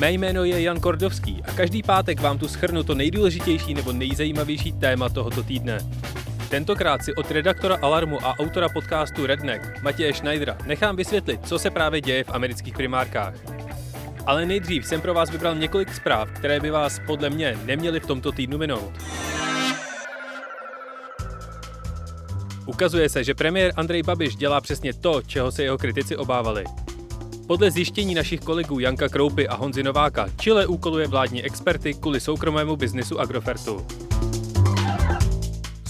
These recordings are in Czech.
Mé jméno je Jan Kordovský a každý pátek vám tu schrnu to nejdůležitější nebo nejzajímavější téma tohoto týdne. Tentokrát si od redaktora Alarmu a autora podcastu Redneck, Matěje Schneidera, nechám vysvětlit, co se právě děje v amerických primárkách. Ale nejdřív jsem pro vás vybral několik zpráv, které by vás podle mě neměly v tomto týdnu minout. Ukazuje se, že premiér Andrej Babiš dělá přesně to, čeho se jeho kritici obávali. Podle zjištění našich kolegů Janka Kroupy a Honzy Nováka, Chile úkoluje vládní experty kvůli soukromému biznisu Agrofertu.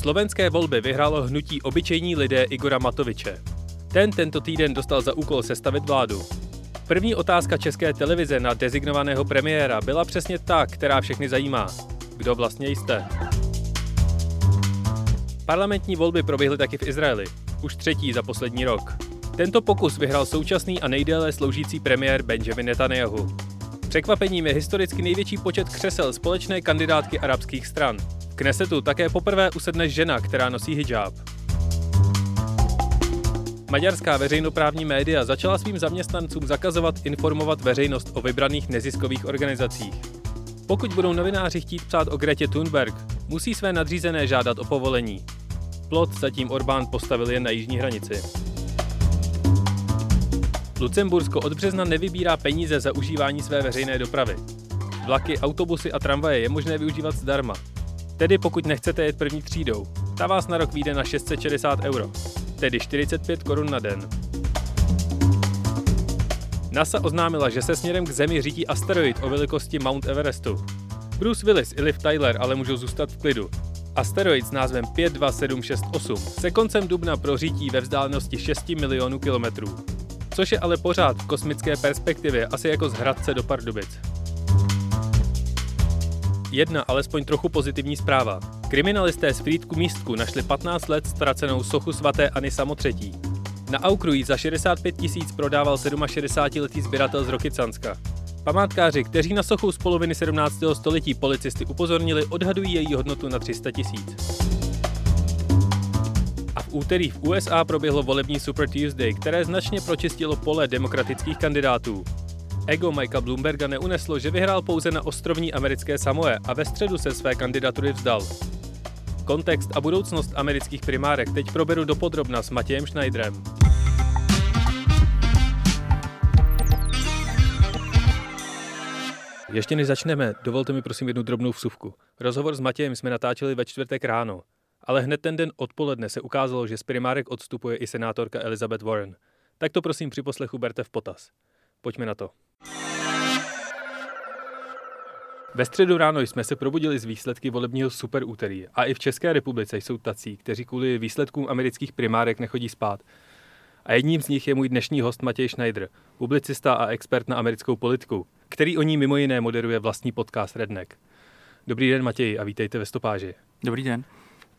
Slovenské volby vyhrálo hnutí obyčejní lidé Igora Matoviče. Ten tento týden dostal za úkol sestavit vládu. První otázka české televize na dezignovaného premiéra byla přesně ta, která všechny zajímá. Kdo vlastně jste? Parlamentní volby proběhly taky v Izraeli, už třetí za poslední rok. Tento pokus vyhrál současný a nejdéle sloužící premiér Benjamin Netanyahu. Překvapením je historicky největší počet křesel společné kandidátky arabských stran. V Knesetu také poprvé usedne žena, která nosí hijab. Maďarská veřejnoprávní média začala svým zaměstnancům zakazovat informovat veřejnost o vybraných neziskových organizacích. Pokud budou novináři chtít psát o Gretě Thunberg, musí své nadřízené žádat o povolení. Plot zatím Orbán postavil jen na jižní hranici. Lucembursko od března nevybírá peníze za užívání své veřejné dopravy. Vlaky, autobusy a tramvaje je možné využívat zdarma. Tedy pokud nechcete jet první třídou, ta vás na rok vyjde na 660 euro, tedy 45 korun na den. NASA oznámila, že se směrem k Zemi řídí asteroid o velikosti Mount Everestu. Bruce Willis i Liv Tyler ale můžou zůstat v klidu. Asteroid s názvem 52768 se koncem dubna prořítí ve vzdálenosti 6 milionů kilometrů, což je ale pořád v kosmické perspektivě asi jako z Hradce do Pardubic. Jedna alespoň trochu pozitivní zpráva. Kriminalisté z Frýdku místku našli 15 let ztracenou sochu svaté Ani Samotřetí. Na Aukru za 65 tisíc prodával 67-letý sběratel z Rokycanska. Památkáři, kteří na sochu z poloviny 17. století policisty upozornili, odhadují její hodnotu na 300 tisíc. Úterý v USA proběhlo volební Super Tuesday, které značně pročistilo pole demokratických kandidátů. Ego Mikea Bloomberga neuneslo, že vyhrál pouze na ostrovní americké Samoe a ve středu se své kandidatury vzdal. Kontext a budoucnost amerických primárek teď proberu dopodrobna s Matějem Schneiderem. Ještě než začneme, dovolte mi prosím jednu drobnou vsuvku. Rozhovor s Matějem jsme natáčeli ve čtvrtek ráno, ale hned ten den odpoledne se ukázalo, že z primárek odstupuje i senátorka Elizabeth Warren. Tak to prosím při poslechu berte v potaz. Pojďme na to. Ve středu ráno jsme se probudili z výsledky volebního super úterý a i v České republice jsou tací, kteří kvůli výsledkům amerických primárek nechodí spát. A jedním z nich je můj dnešní host Matěj Schneider, publicista a expert na americkou politiku, který o ní mimo jiné moderuje vlastní podcast Redneck. Dobrý den Matěj a vítejte ve stopáži. Dobrý den.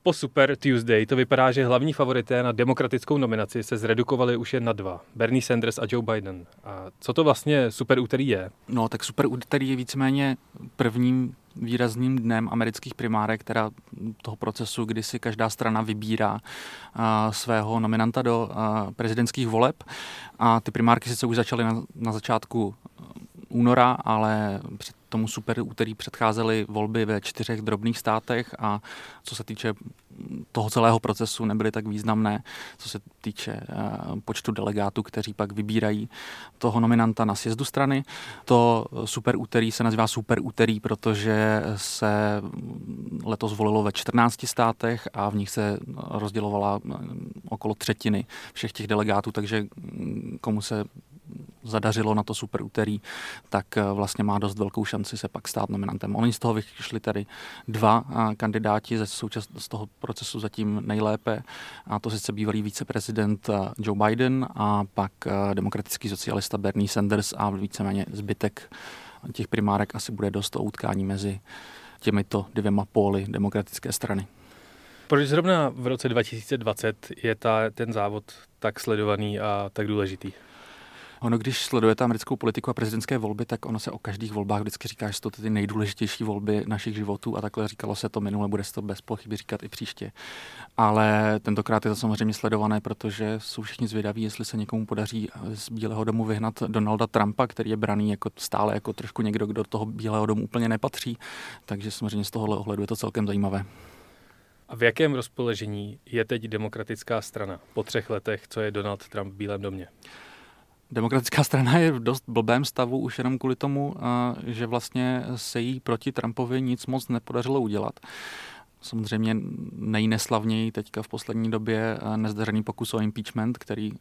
Po Super Tuesday to vypadá, že hlavní favorité na demokratickou nominaci se zredukovali už jen na dva. Bernie Sanders a Joe Biden. A co to vlastně Super úterý je? No, tak Super úterý je víceméně prvním výrazným dnem amerických primárek, teda toho procesu, kdy si každá strana vybírá a, svého nominanta do a, prezidentských voleb. A ty primárky sice už začaly na, na začátku února, ale před tomu super úterý předcházely volby ve čtyřech drobných státech a co se týče toho celého procesu nebyly tak významné, co se týče eh, počtu delegátů, kteří pak vybírají toho nominanta na sjezdu strany. To super úterý se nazývá super úterý, protože se letos volilo ve 14 státech a v nich se rozdělovala eh, okolo třetiny všech těch delegátů, takže mm, komu se zadařilo na to super úterý, tak eh, vlastně má dost velkou šanci se pak stát nominantem. Oni z toho vyšli tady dva eh, kandidáti ze součas, z toho procesu zatím nejlépe, a to sice bývalý viceprezident eh, Joe Biden a pak demokratický socialista Bernie Sanders a víceméně zbytek těch primárek asi bude dost o utkání mezi těmito dvěma póly demokratické strany. Proč zrovna v roce 2020 je ta, ten závod tak sledovaný a tak důležitý? Ono, když sledujete americkou politiku a prezidentské volby, tak ono se o každých volbách vždycky říká, že jsou to ty nejdůležitější volby našich životů a takhle říkalo se to minule, bude se to bez pochyby říkat i příště. Ale tentokrát je to samozřejmě sledované, protože jsou všichni zvědaví, jestli se někomu podaří z Bílého domu vyhnat Donalda Trumpa, který je braný jako stále jako trošku někdo, kdo do toho Bílého domu úplně nepatří. Takže samozřejmě z tohohle ohledu je to celkem zajímavé. A v jakém rozpoložení je teď demokratická strana po třech letech, co je Donald Trump v Bílém domě? Demokratická strana je v dost blbém stavu už jenom kvůli tomu, že vlastně se jí proti Trumpovi nic moc nepodařilo udělat. Samozřejmě nejneslavněji teďka v poslední době nezdařený pokus o impeachment, který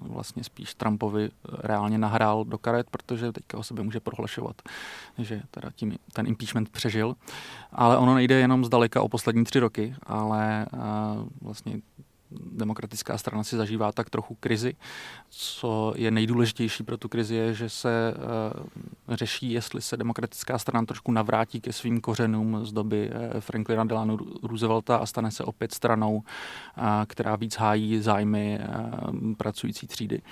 vlastně spíš Trumpovi reálně nahrál do karet, protože teďka o sebe může prohlašovat, že teda tím ten impeachment přežil. Ale ono nejde jenom zdaleka o poslední tři roky, ale vlastně demokratická strana si zažívá tak trochu krizi. Co je nejdůležitější pro tu krizi je, že se uh, řeší, jestli se demokratická strana trošku navrátí ke svým kořenům z doby uh, Franklina Delano Roosevelta a stane se opět stranou, uh, která víc hájí zájmy pracující třídy.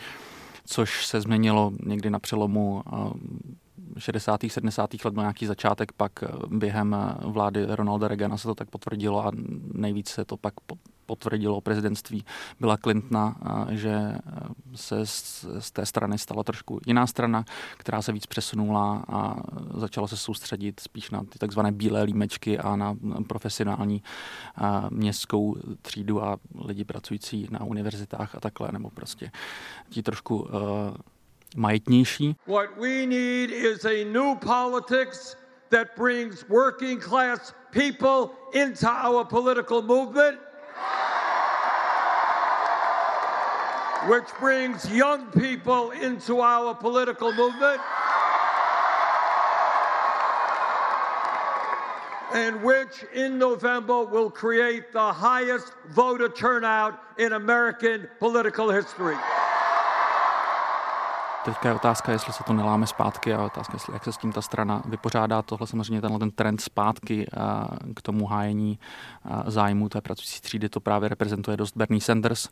Což se změnilo někdy na přelomu uh, 60. 70. let byl nějaký začátek, pak během vlády Ronalda Reagana se to tak potvrdilo a nejvíc se to pak potvrdilo prezidentství byla Clintona, že se z té strany stala trošku jiná strana, která se víc přesunula a začala se soustředit spíš na ty takzvané bílé límečky a na profesionální městskou třídu a lidi pracující na univerzitách a takhle, nebo prostě ti trošku uh, majetnější. What we need is a new politics that brings working class people into our political movement which brings young people into our political movement. and which in November will create the highest voter turnout in American political history. Teďka je otázka, jestli se to neláme zpátky a otázka, jestli, jak se s tím ta strana vypořádá. Tohle samozřejmě tenhle ten trend zpátky k tomu hájení zájmu té pracující třídy to právě reprezentuje dost Bernie Sanders,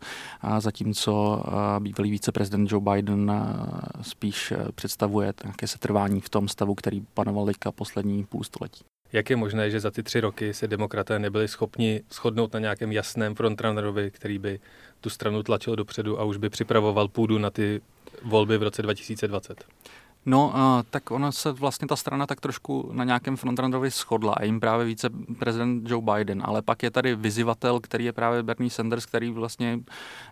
zatímco bývalý viceprezident Joe Biden spíš představuje nějaké setrvání v tom stavu, který panoval teďka poslední půl století. Jak je možné, že za ty tři roky se demokraté nebyli schopni shodnout na nějakém jasném frontrunnerovi, který by tu stranu tlačil dopředu a už by připravoval půdu na ty volby v roce 2020? No, tak ona se vlastně ta strana tak trošku na nějakém frontrunnerovi shodla a jim právě více prezident Joe Biden, ale pak je tady vyzivatel, který je právě Bernie Sanders, který vlastně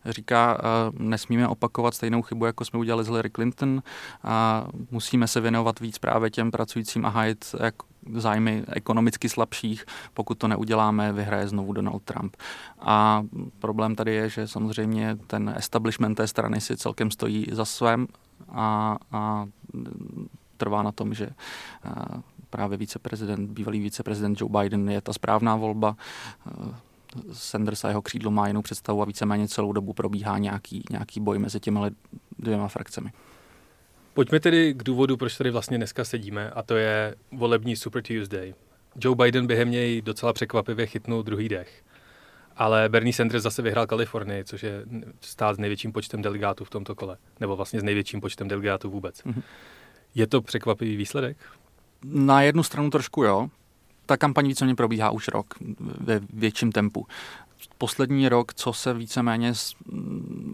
říká, nesmíme opakovat stejnou chybu, jako jsme udělali s Hillary Clinton a musíme se věnovat víc právě těm pracujícím a hájit jak zájmy ekonomicky slabších. Pokud to neuděláme, vyhraje znovu Donald Trump. A problém tady je, že samozřejmě ten establishment té strany si celkem stojí za svém a, a trvá na tom, že právě viceprezident, bývalý viceprezident Joe Biden je ta správná volba. Sanders a jeho křídlo má jinou představu a víceméně celou dobu probíhá nějaký, nějaký boj mezi těmi dvěma frakcemi. Pojďme tedy k důvodu, proč tady vlastně dneska sedíme, a to je volební Super Tuesday. Joe Biden během něj docela překvapivě chytnul druhý dech. Ale Bernie Sanders zase vyhrál Kalifornii, což je stát s největším počtem delegátů v tomto kole. Nebo vlastně s největším počtem delegátů vůbec. Mm-hmm. Je to překvapivý výsledek? Na jednu stranu trošku jo. Ta kampaň víceméně probíhá už rok ve větším tempu poslední rok, co se víceméně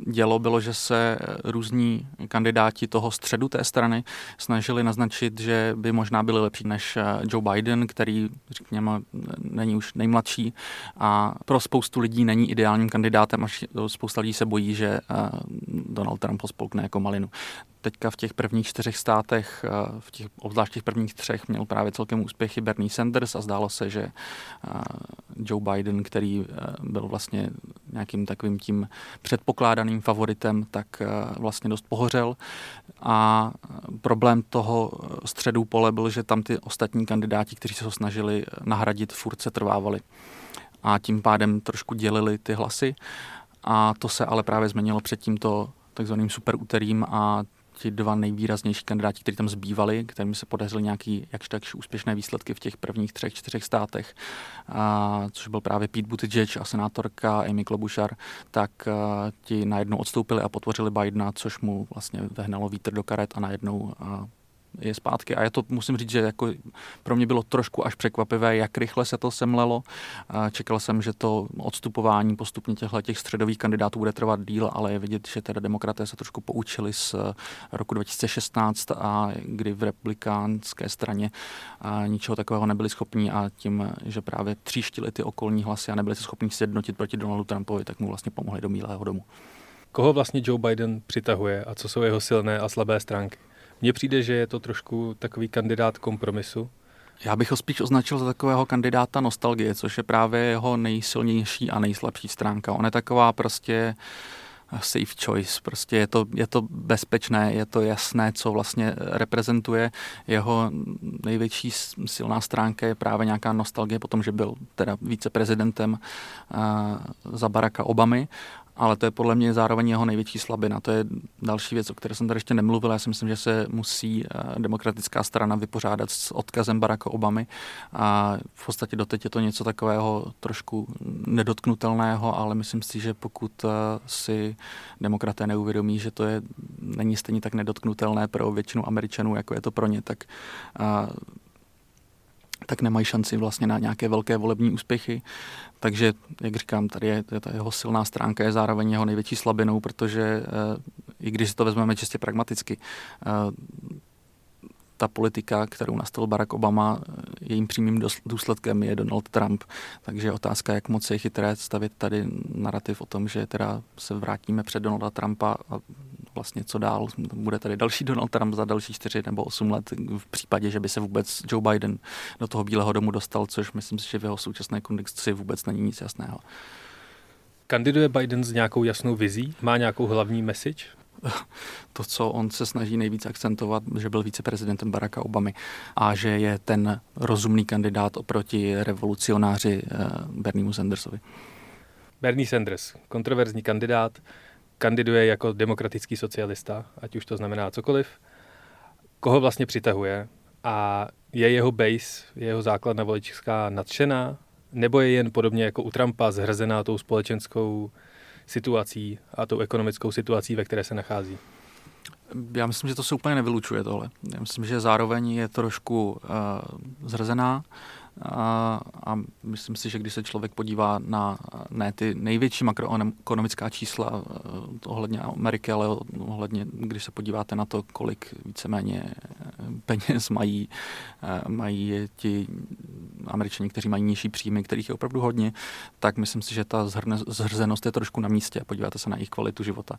dělo, bylo, že se různí kandidáti toho středu té strany snažili naznačit, že by možná byli lepší než eh, Joe Biden, který, řekněme, není už nejmladší. A pro spoustu lidí není ideálním kandidátem, až spousta lidí se bojí, že eh, Donald Trump ho spolkne jako malinu teďka v těch prvních čtyřech státech, eh, v těch, obzvlášť těch prvních třech, měl právě celkem úspěchy Bernie Sanders a zdálo se, že Joe Biden, který byl vlastně nějakým takovým tím předpokládaným favoritem, tak eh, vlastně dost pohořel. A problém toho středu pole byl, že tam ty ostatní kandidáti, kteří se ho snažili nahradit, furt se trvávali. A tím pádem trošku dělili ty hlasy. A to se ale právě změnilo před tímto takzvaným super úterým a ti dva nejvýraznější kandidáti, kteří tam zbývali, kterým se podařily nějaký jakž takž úspěšné výsledky v těch prvních třech, čtyřech státech, a, což byl právě Pete Buttigieg a senátorka Amy Klobuchar, tak a, ti najednou odstoupili a potvořili Bidena, což mu vlastně vehnalo vítr do karet a najednou a, je zpátky. A já to musím říct, že jako pro mě bylo trošku až překvapivé, jak rychle se to semlelo. Čekal jsem, že to odstupování postupně těchto těch středových kandidátů bude trvat díl, ale je vidět, že teda demokraté se trošku poučili z roku 2016, a kdy v republikánské straně ničeho takového nebyli schopni a tím, že právě tříštili ty okolní hlasy a nebyli se schopni sjednotit proti Donaldu Trumpovi, tak mu vlastně pomohli do Mílého domu. Koho vlastně Joe Biden přitahuje a co jsou jeho silné a slabé stránky? Mně přijde, že je to trošku takový kandidát kompromisu. Já bych ho spíš označil za takového kandidáta nostalgie, což je právě jeho nejsilnější a nejslabší stránka. On je taková prostě safe choice. Prostě je to, je to bezpečné, je to jasné, co vlastně reprezentuje. Jeho největší silná stránka je právě nějaká nostalgie po tom, že byl teda viceprezidentem za Baracka Obamy ale to je podle mě zároveň jeho největší slabina. To je další věc, o které jsem tady ještě nemluvil. Já si myslím, že se musí eh, demokratická strana vypořádat s odkazem Baracka Obamy. A v podstatě doteď je to něco takového trošku nedotknutelného, ale myslím si, že pokud eh, si demokraté neuvědomí, že to je, není stejně tak nedotknutelné pro většinu Američanů, jako je to pro ně, tak eh, tak nemají šanci vlastně na nějaké velké volební úspěchy. Takže, jak říkám, tady je, je ta jeho silná stránka, je zároveň jeho největší slabinou, protože eh, i když si to vezmeme čistě pragmaticky, eh, ta politika, kterou nastavil Barack Obama, eh, jejím přímým důsledkem je Donald Trump. Takže otázka, jak moc je chytré stavit tady narrativ o tom, že teda se vrátíme před Donalda Trumpa a vlastně co dál. Bude tady další Donald Trump za další čtyři nebo osm let v případě, že by se vůbec Joe Biden do toho Bílého domu dostal, což myslím si, že v jeho současné kondici vůbec není nic jasného. Kandiduje Biden s nějakou jasnou vizí? Má nějakou hlavní message? To, co on se snaží nejvíc akcentovat, že byl viceprezidentem Baracka Obamy a že je ten rozumný kandidát oproti revolucionáři eh, Berniemu Sandersovi. Bernie Sanders, kontroverzní kandidát, kandiduje jako demokratický socialista, ať už to znamená cokoliv, koho vlastně přitahuje a je jeho base, je jeho základna voličská nadšená, nebo je jen podobně jako u Trumpa zhrzená tou společenskou situací a tou ekonomickou situací, ve které se nachází? Já myslím, že to se úplně nevylučuje tohle. Já myslím, že zároveň je trošku uh, zhrzená, a, a myslím si, že když se člověk podívá na ne ty největší makroekonomická čísla eh, ohledně Ameriky, ale ohledně, když se podíváte na to, kolik víceméně eh, peněz mají, eh, mají ti američani, kteří mají nižší příjmy, kterých je opravdu hodně, tak myslím si, že ta zhrzenost je trošku na místě. Podíváte se na jejich kvalitu života.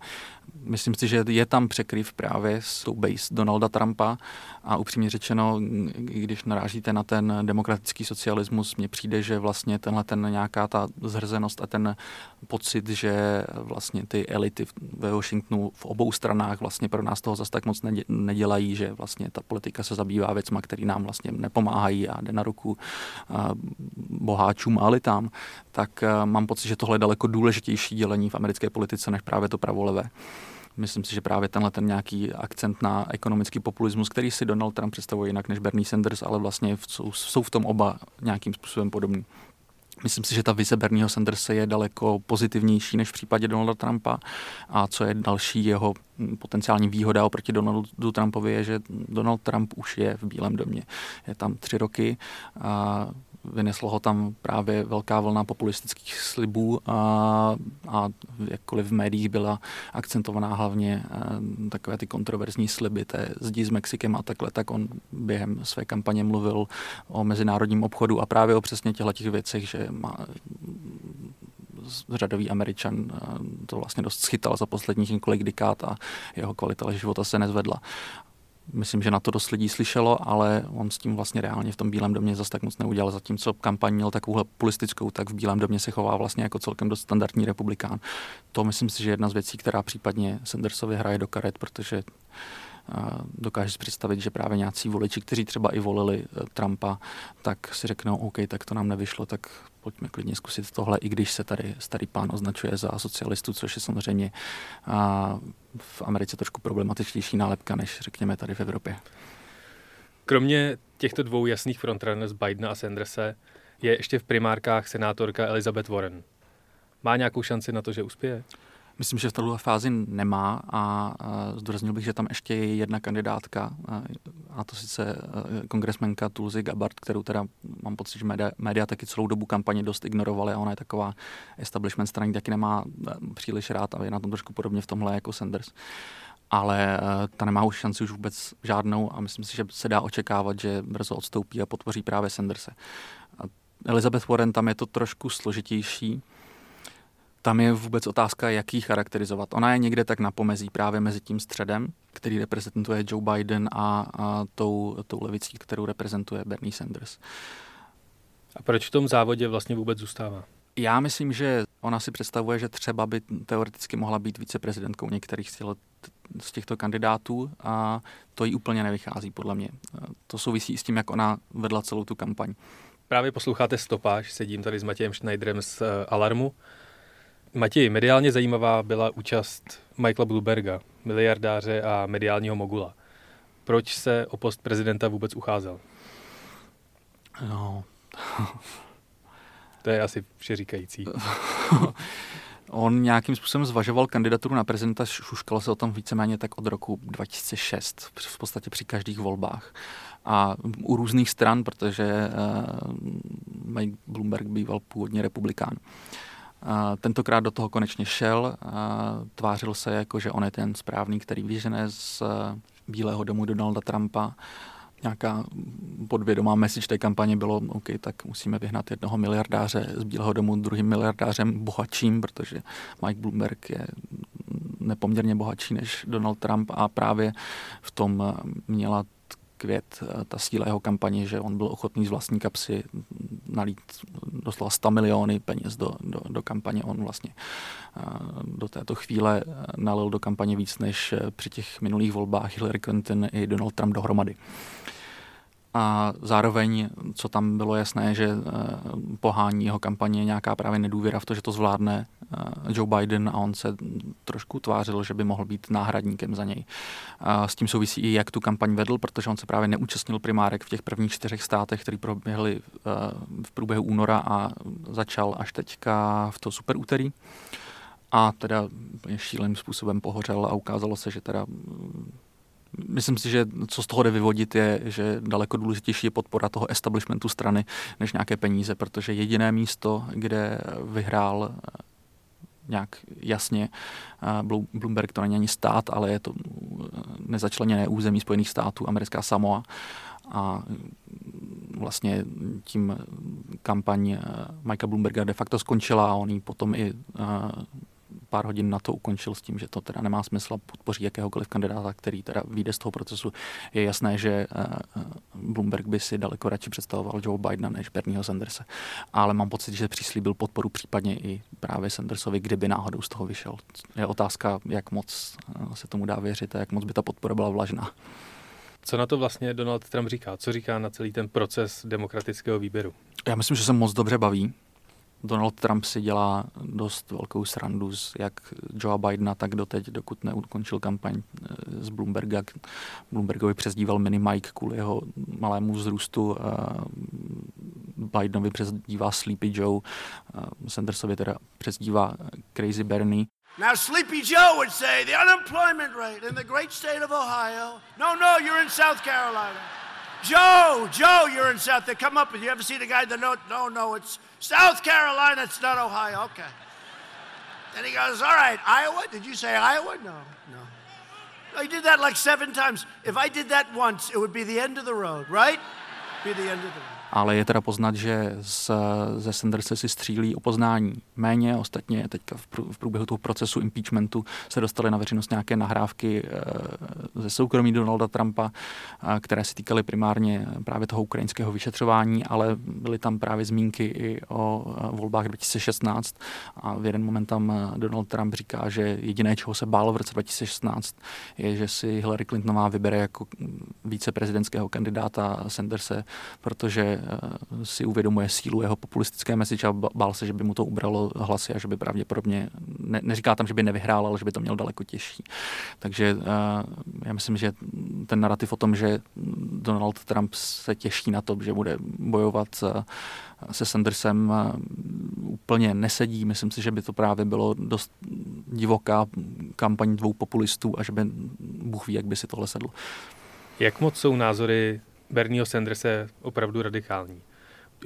Myslím si, že je tam překryv právě s tou base Donalda Trumpa a upřímně řečeno, když narážíte na ten demokratický socialismus, mně přijde, že vlastně tenhle ten nějaká ta zhrzenost a ten pocit, že vlastně ty elity ve Washingtonu v obou stranách vlastně pro nás toho zase tak moc nedělají, že vlastně ta politika se zabývá věcma, které nám vlastně nepomáhají a jde na ruku boháčům a elitám, tak mám pocit, že tohle je daleko důležitější dělení v americké politice než právě to pravolevé. Myslím si, že právě tenhle ten nějaký akcent na ekonomický populismus, který si Donald Trump představuje jinak než Bernie Sanders, ale vlastně jsou, jsou v tom oba nějakým způsobem podobní. Myslím si, že ta vize Bernieho Sandersa je daleko pozitivnější než v případě Donalda Trumpa. A co je další jeho potenciální výhoda oproti Donaldu Trumpovi, je, že Donald Trump už je v Bílém domě. Je tam tři roky a vyneslo ho tam právě velká vlna populistických slibů a, a jakkoliv v médiích byla akcentovaná hlavně eh, takové ty kontroverzní sliby té zdí s Mexikem a takhle, tak on během své kampaně mluvil o mezinárodním obchodu a právě o přesně těchto těch věcech, že má řadový Američan eh, to vlastně dost schytal za posledních několik dekád a jeho kvalita života se nezvedla. Myslím, že na to dost lidí slyšelo, ale on s tím vlastně reálně v tom Bílém domě zase tak moc neudělal. Zatímco kampaň měl takovouhle populistickou, tak v Bílém domě se chová vlastně jako celkem dost standardní republikán. To myslím si, že je jedna z věcí, která případně Sandersovi hraje do karet, protože dokážeš si představit, že právě nějací voliči, kteří třeba i volili eh, Trumpa, tak si řeknou, OK, tak to nám nevyšlo, tak pojďme klidně zkusit tohle, i když se tady starý pán označuje za socialistu, což je samozřejmě v Americe trošku problematičtější nálepka, než řekněme tady v Evropě. Kromě těchto dvou jasných frontrunners Bidena a Sandersa je ještě v primárkách senátorka Elizabeth Warren. Má nějakou šanci na to, že uspěje? Myslím, že v této fázi nemá a zdůraznil bych, že tam ještě je jedna kandidátka a to sice e, kongresmenka Tulsi Gabbard, kterou teda mám pocit, že média, média taky celou dobu kampaně dost ignorovaly a ona je taková establishment straní, taky nemá e, příliš rád a je na tom trošku podobně v tomhle jako Sanders ale e, ta nemá už šanci už vůbec žádnou a myslím si, že se dá očekávat, že brzo odstoupí a podpoří právě Sanderse. Elizabeth Warren tam je to trošku složitější, tam je vůbec otázka, jak ji charakterizovat. Ona je někde tak na pomezí právě mezi tím středem, který reprezentuje Joe Biden a, a tou, tou levicí, kterou reprezentuje Bernie Sanders. A proč v tom závodě vlastně vůbec zůstává? Já myslím, že ona si představuje, že třeba by teoreticky mohla být viceprezidentkou některých z těchto kandidátů a to jí úplně nevychází, podle mě. To souvisí s tím, jak ona vedla celou tu kampaň. Právě posloucháte Stopáž, sedím tady s Matějem Schneiderem z eh, Alarmu Matěj, mediálně zajímavá byla účast Michaela Bloomberga, miliardáře a mediálního mogula. Proč se o post prezidenta vůbec ucházel? No. to je asi všeříkající. On nějakým způsobem zvažoval kandidaturu na prezidenta, šuškalo se o tom víceméně tak od roku 2006, v podstatě při každých volbách. A u různých stran, protože uh, Mike Bloomberg býval původně republikán. Uh, tentokrát do toho konečně šel, tvářil se jako, že on je ten správný, který vyžene z eh, Bílého domu Donalda Trumpa. Nějaká podvědomá message té kampaně bylo, OK, tak musíme vyhnat jednoho miliardáře z Bílého domu druhým miliardářem bohatším, protože Mike Bloomberg je nepoměrně bohatší než Donald Trump a právě v tom eh, měla květ eh, ta síla jeho kampaně, že on byl ochotný z vlastní kapsy nalít doslova 100 miliony peněz do, do, do kampaně. On vlastně eh, do této chvíle eh, nalil do kampaně víc než při těch minulých volbách Hillary Clinton i Donald Trump dohromady. A zároveň, co tam bylo jasné, že pohání jeho kampaně nějaká právě nedůvěra v to, že to zvládne Joe Biden a on se trošku tvářil, že by mohl být náhradníkem za něj. A s tím souvisí i, jak tu kampaň vedl, protože on se právě neúčastnil primárek v těch prvních čtyřech státech, které proběhly v průběhu února a začal až teďka v to super úterý. A teda šíleným způsobem pohořel a ukázalo se, že teda Myslím si, že co z toho jde vyvodit je, že daleko důležitější je podpora toho establishmentu strany než nějaké peníze, protože jediné místo, kde vyhrál nějak jasně. Bloomberg to není ani stát, ale je to nezačleněné území Spojených států, americká Samoa. A vlastně tím kampaň Mikea Bloomberga de facto skončila a on ji potom i pár hodin na to ukončil s tím, že to teda nemá smysl a podpoří jakéhokoliv kandidáta, který teda vyjde z toho procesu. Je jasné, že eh, eh, Bloomberg by si daleko radši představoval Joe Bidena než Bernieho Sandersa. Ale mám pocit, že přislíbil podporu případně i právě Sandersovi, kdyby náhodou z toho vyšel. Je otázka, jak moc eh, se tomu dá věřit a jak moc by ta podpora byla vlažná. Co na to vlastně Donald Trump říká? Co říká na celý ten proces demokratického výběru? Já myslím, že se moc dobře baví. Donald Trump si dělá dost velkou srandu z jak Joe Bidena, tak doteď, dokud neukončil kampaň eh, z Bloomberga. Bloombergovi přezdíval Mini Mike kvůli jeho malému vzrůstu. Bidenovi přezdívá Sleepy Joe, Sandersovi teda přezdívá Crazy Bernie. Now, Sleepy Joe would say the unemployment rate in the great state of Ohio. No, no, you're in South Carolina. Joe, Joe, you're in South. They come up and you ever see the guy that no, no, no, it's South Carolina, it's not Ohio. Okay. Then he goes, all right, Iowa? Did you say Iowa? No, no. He did that like seven times. If I did that once, it would be the end of the road, right? Ale je teda poznat, že z, ze Sandersa si střílí o poznání méně. Ostatně teďka v průběhu toho procesu impeachmentu se dostaly na veřejnost nějaké nahrávky eh, ze soukromí Donalda Trumpa, eh, které se týkaly primárně právě toho ukrajinského vyšetřování, ale byly tam právě zmínky i o eh, volbách 2016 a v jeden moment tam Donald Trump říká, že jediné, čeho se bálo v roce 2016, je, že si Hillary Clintonová vybere jako víceprezidentského kandidáta Sanderse, protože si uvědomuje sílu jeho populistické message a bál se, že by mu to ubralo hlasy a že by pravděpodobně, ne, neříká tam, že by nevyhrál, ale že by to měl daleko těžší. Takže eh, já myslím, že ten narrativ o tom, že Donald Trump se těší na to, že bude bojovat eh, se Sandersem úplně nesedí. Myslím si, že by to právě bylo dost divoká kampaň dvou populistů a že by Bůh ví, jak by si tohle sedlo. Jak moc jsou názory Bernieho Sandersa opravdu radikální.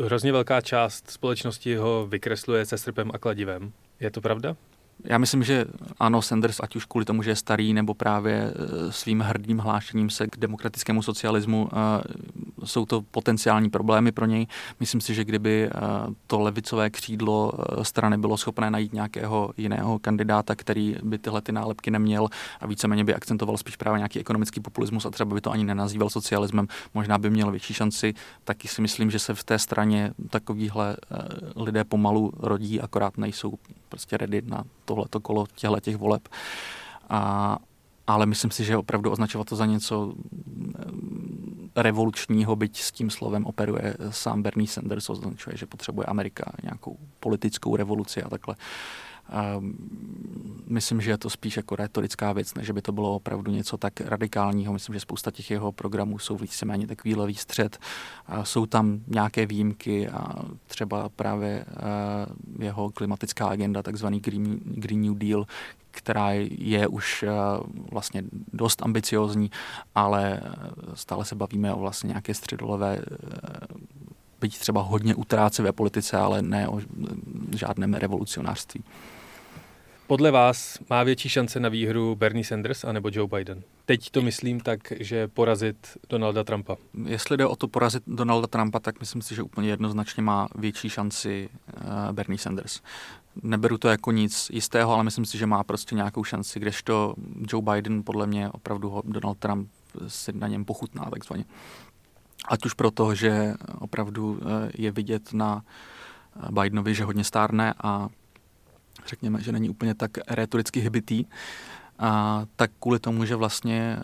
Hrozně velká část společnosti ho vykresluje se srpem a kladivem. Je to pravda? Já myslím, že ano, Sanders, ať už kvůli tomu, že je starý, nebo právě eh, svým hrdým hlášením se k demokratickému socialismu, eh, jsou to potenciální problémy pro něj. Myslím si, že kdyby eh, to levicové křídlo strany bylo schopné najít nějakého jiného kandidáta, který by tyhle ty nálepky neměl a víceméně by akcentoval spíš právě nějaký ekonomický populismus a třeba by to ani nenazýval socialismem, možná by měl větší šanci, taky si myslím, že se v té straně takovýhle lidé pomalu rodí, akorát nejsou prostě ready na tohleto kolo těchto těch voleb. A, ale myslím si, že opravdu označovat to za něco mm, revolučního, byť s tím slovem operuje sám Bernie Sanders, označuje, že potřebuje Amerika nějakou politickou revoluci a takhle. Um, myslím, že je to spíš jako retorická věc, než by to bylo opravdu něco tak radikálního. Myslím, že spousta těch jeho programů jsou víceméně takový levý střed. Jsou tam nějaké výjimky a třeba právě uh, jeho klimatická agenda, takzvaný Green, Green New Deal, která je už vlastně dost ambiciozní, ale stále se bavíme o vlastně nějaké středolevé byť třeba hodně utrácivé politice, ale ne o žádném revolucionářství. Podle vás má větší šance na výhru Bernie Sanders anebo Joe Biden? Teď to myslím tak, že porazit Donalda Trumpa. Jestli jde o to porazit Donalda Trumpa, tak myslím si, že úplně jednoznačně má větší šanci uh, Bernie Sanders. Neberu to jako nic jistého, ale myslím si, že má prostě nějakou šanci, kdežto Joe Biden podle mě opravdu ho Donald Trump si na něm pochutná takzvaně. Ať už proto, že opravdu eh, je vidět na Bidenovi, že hodně stárne a řekněme, že není úplně tak retoricky hybitý, a tak kvůli tomu, že vlastně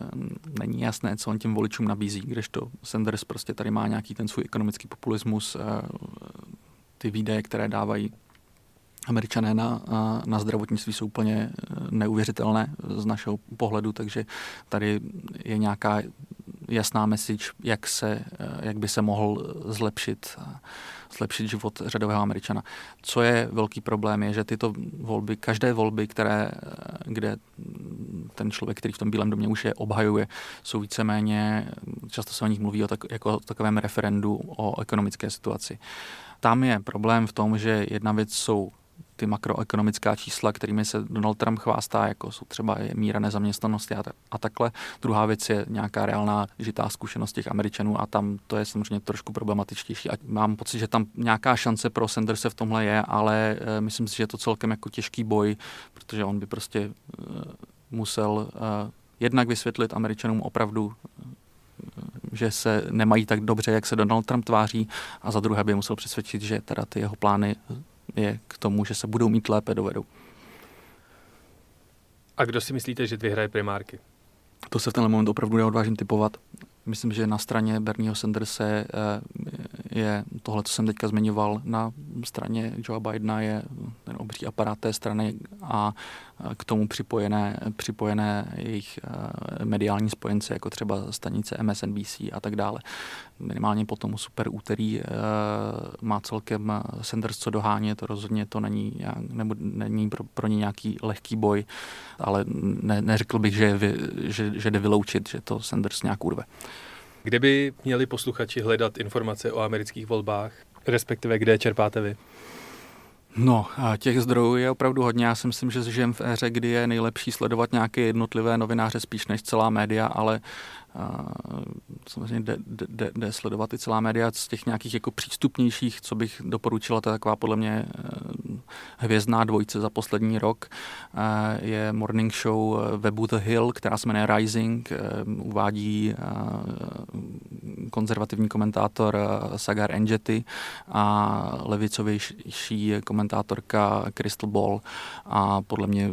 není jasné, co on těm voličům nabízí, kdežto Sanders prostě tady má nějaký ten svůj ekonomický populismus, eh, ty výdaje, které dávají američané na, na zdravotnictví jsou úplně eh, neuvěřitelné z našeho pohledu, takže tady je nějaká jasná message, jak, se, eh, jak by se mohl zlepšit, zlepšit život řadového američana. Co je velký problém, je, že tyto volby, každé volby, které, eh, kde ten člověk, který v tom Bílém domě už je, obhajuje, jsou víceméně, často se o nich mluví o tak, jako o takovém referendu o ekonomické situaci. Tam je problém v tom, že jedna věc jsou ty makroekonomická čísla, kterými se Donald Trump chvástá, jako jsou třeba míra nezaměstnanosti a, a takhle. Druhá věc je nějaká reálná žitá zkušenost těch Američanů a tam to je samozřejmě trošku problematičtější. A mám pocit, že tam nějaká šance pro Sanderse v tomhle je, ale uh, myslím si, že je to celkem jako těžký boj, protože on by prostě uh, musel uh, jednak vysvětlit Američanům opravdu že se nemají tak dobře, jak se Donald Trump tváří a za druhé by musel přesvědčit, že teda ty jeho plány je k tomu, že se budou mít lépe dovedou. A kdo si myslíte, že vyhraje primárky? To se v tenhle moment opravdu neodvážím typovat. Myslím, že na straně Bernieho Sanderse eh, je tohle, co jsem teďka zmiňoval, na straně Joe Bidena je ten obří aparát té strany a k tomu připojené, připojené jejich eh, mediální spojence, jako třeba stanice MSNBC a tak dále. Minimálně po tomu super úterý eh, má celkem Sanders co dohánět, rozhodně to není, nebo není pro, pro ně nějaký lehký boj, ale ne, neřekl bych, že, že, že jde vyloučit, že to Sanders nějak urve. Kde by měli posluchači hledat informace o amerických volbách, respektive kde čerpáte vy? No, těch zdrojů je opravdu hodně. Já si myslím, že žijeme v éře, kdy je nejlepší sledovat nějaké jednotlivé novináře spíš než celá média, ale samozřejmě jde, jde, jde sledovat i celá média z těch nějakých jako přístupnějších, co bych doporučila, to je taková podle mě eh, hvězdná dvojce za poslední rok. Eh, je morning show eh, webu The Hill, která se jmenuje Rising, uvádí konzervativní komentátor Sagar Enjety a levicovější komentátorka Crystal Ball a podle mě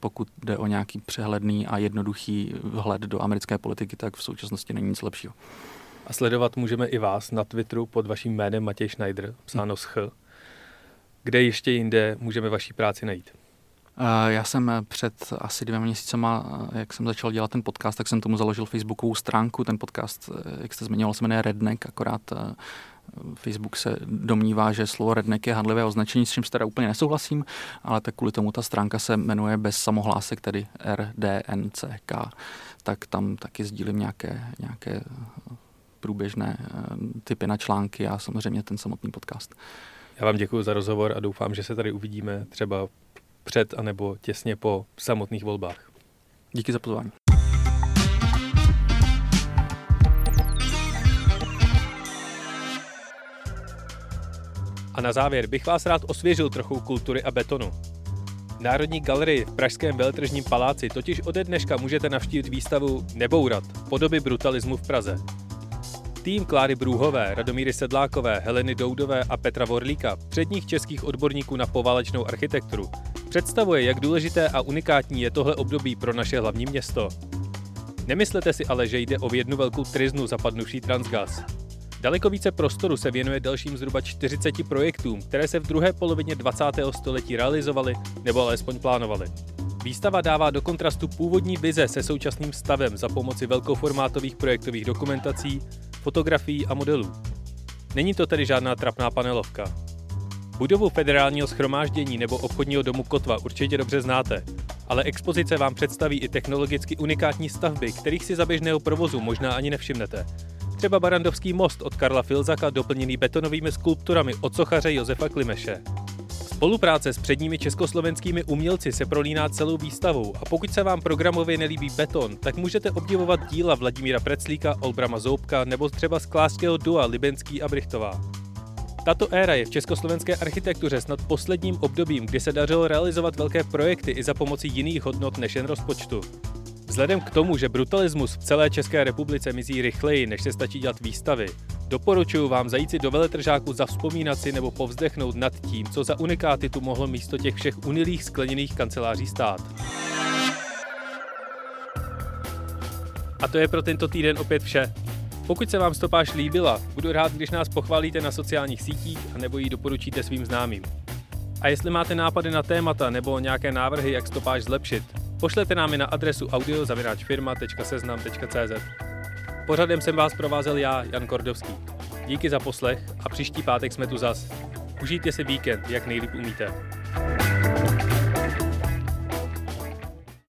pokud jde o nějaký přehledný a jednoduchý vhled do americké politiky, tak v současnosti není nic lepšího. A sledovat můžeme i vás na Twitteru pod vaším jménem Matěj Schneider, psáno s ch. Kde ještě jinde můžeme vaší práci najít? Já jsem před asi dvěma měsícema, jak jsem začal dělat ten podcast, tak jsem tomu založil facebookovou stránku. Ten podcast, jak jste zmiňoval, se jmenuje Redneck, akorát Facebook se domnívá, že slovo redneck je handlivé označení, s čím teda úplně nesouhlasím, ale tak kvůli tomu ta stránka se jmenuje bez samohlásek, tedy RDNCK tak tam taky sdílím nějaké, nějaké průběžné eh, typy na články a samozřejmě ten samotný podcast. Já vám děkuji za rozhovor a doufám, že se tady uvidíme třeba před anebo těsně po samotných volbách. Díky za pozvání. A na závěr bych vás rád osvěžil trochu kultury a betonu. Národní galerii v Pražském veletržním paláci totiž ode dneška můžete navštívit výstavu Nebourat, podoby brutalismu v Praze. Tým Kláry Brůhové, Radomíry Sedlákové, Heleny Doudové a Petra Vorlíka, předních českých odborníků na poválečnou architekturu, představuje, jak důležité a unikátní je tohle období pro naše hlavní město. Nemyslete si ale, že jde o jednu velkou triznu zapadnuvší Transgas. Daleko více prostoru se věnuje dalším zhruba 40 projektům, které se v druhé polovině 20. století realizovaly nebo alespoň plánovaly. Výstava dává do kontrastu původní vize se současným stavem za pomoci velkoformátových projektových dokumentací, fotografií a modelů. Není to tedy žádná trapná panelovka. Budovu federálního schromáždění nebo obchodního domu Kotva určitě dobře znáte, ale expozice vám představí i technologicky unikátní stavby, kterých si za běžného provozu možná ani nevšimnete, Třeba Barandovský most od Karla Filzaka doplněný betonovými skulpturami od sochaře Josefa Klimeše. Spolupráce s předními československými umělci se prolíná celou výstavou a pokud se vám programově nelíbí beton, tak můžete obdivovat díla Vladimíra Preclíka, Olbrama Zoubka nebo třeba sklářského dua Libenský a Brichtová. Tato éra je v československé architektuře snad posledním obdobím, kdy se dařilo realizovat velké projekty i za pomoci jiných hodnot než jen rozpočtu. Vzhledem k tomu, že brutalismus v celé České republice mizí rychleji, než se stačí dělat výstavy, doporučuji vám zajít si do veletržáku zavzpomínat si nebo povzdechnout nad tím, co za unikáty tu mohlo místo těch všech unilých skleněných kanceláří stát. A to je pro tento týden opět vše. Pokud se vám stopáž líbila, budu rád, když nás pochválíte na sociálních sítích a nebo ji doporučíte svým známým. A jestli máte nápady na témata nebo nějaké návrhy, jak stopáž zlepšit, Pošlete nám je na adresu audio.seznam.cz. Pořadem jsem vás provázel já, Jan Kordovský. Díky za poslech a příští pátek jsme tu zas. Užijte si víkend, jak nejlíp umíte.